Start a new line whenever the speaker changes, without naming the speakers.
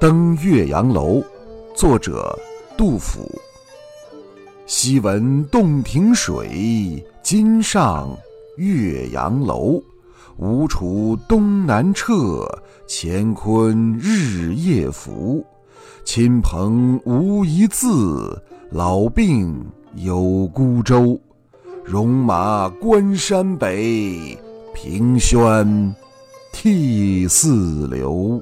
登岳阳楼，作者杜甫。昔闻洞庭水，今上岳阳楼。吴楚东南坼，乾坤日夜浮。亲朋无一字，老病有孤舟。戎马关山北，凭轩涕泗流。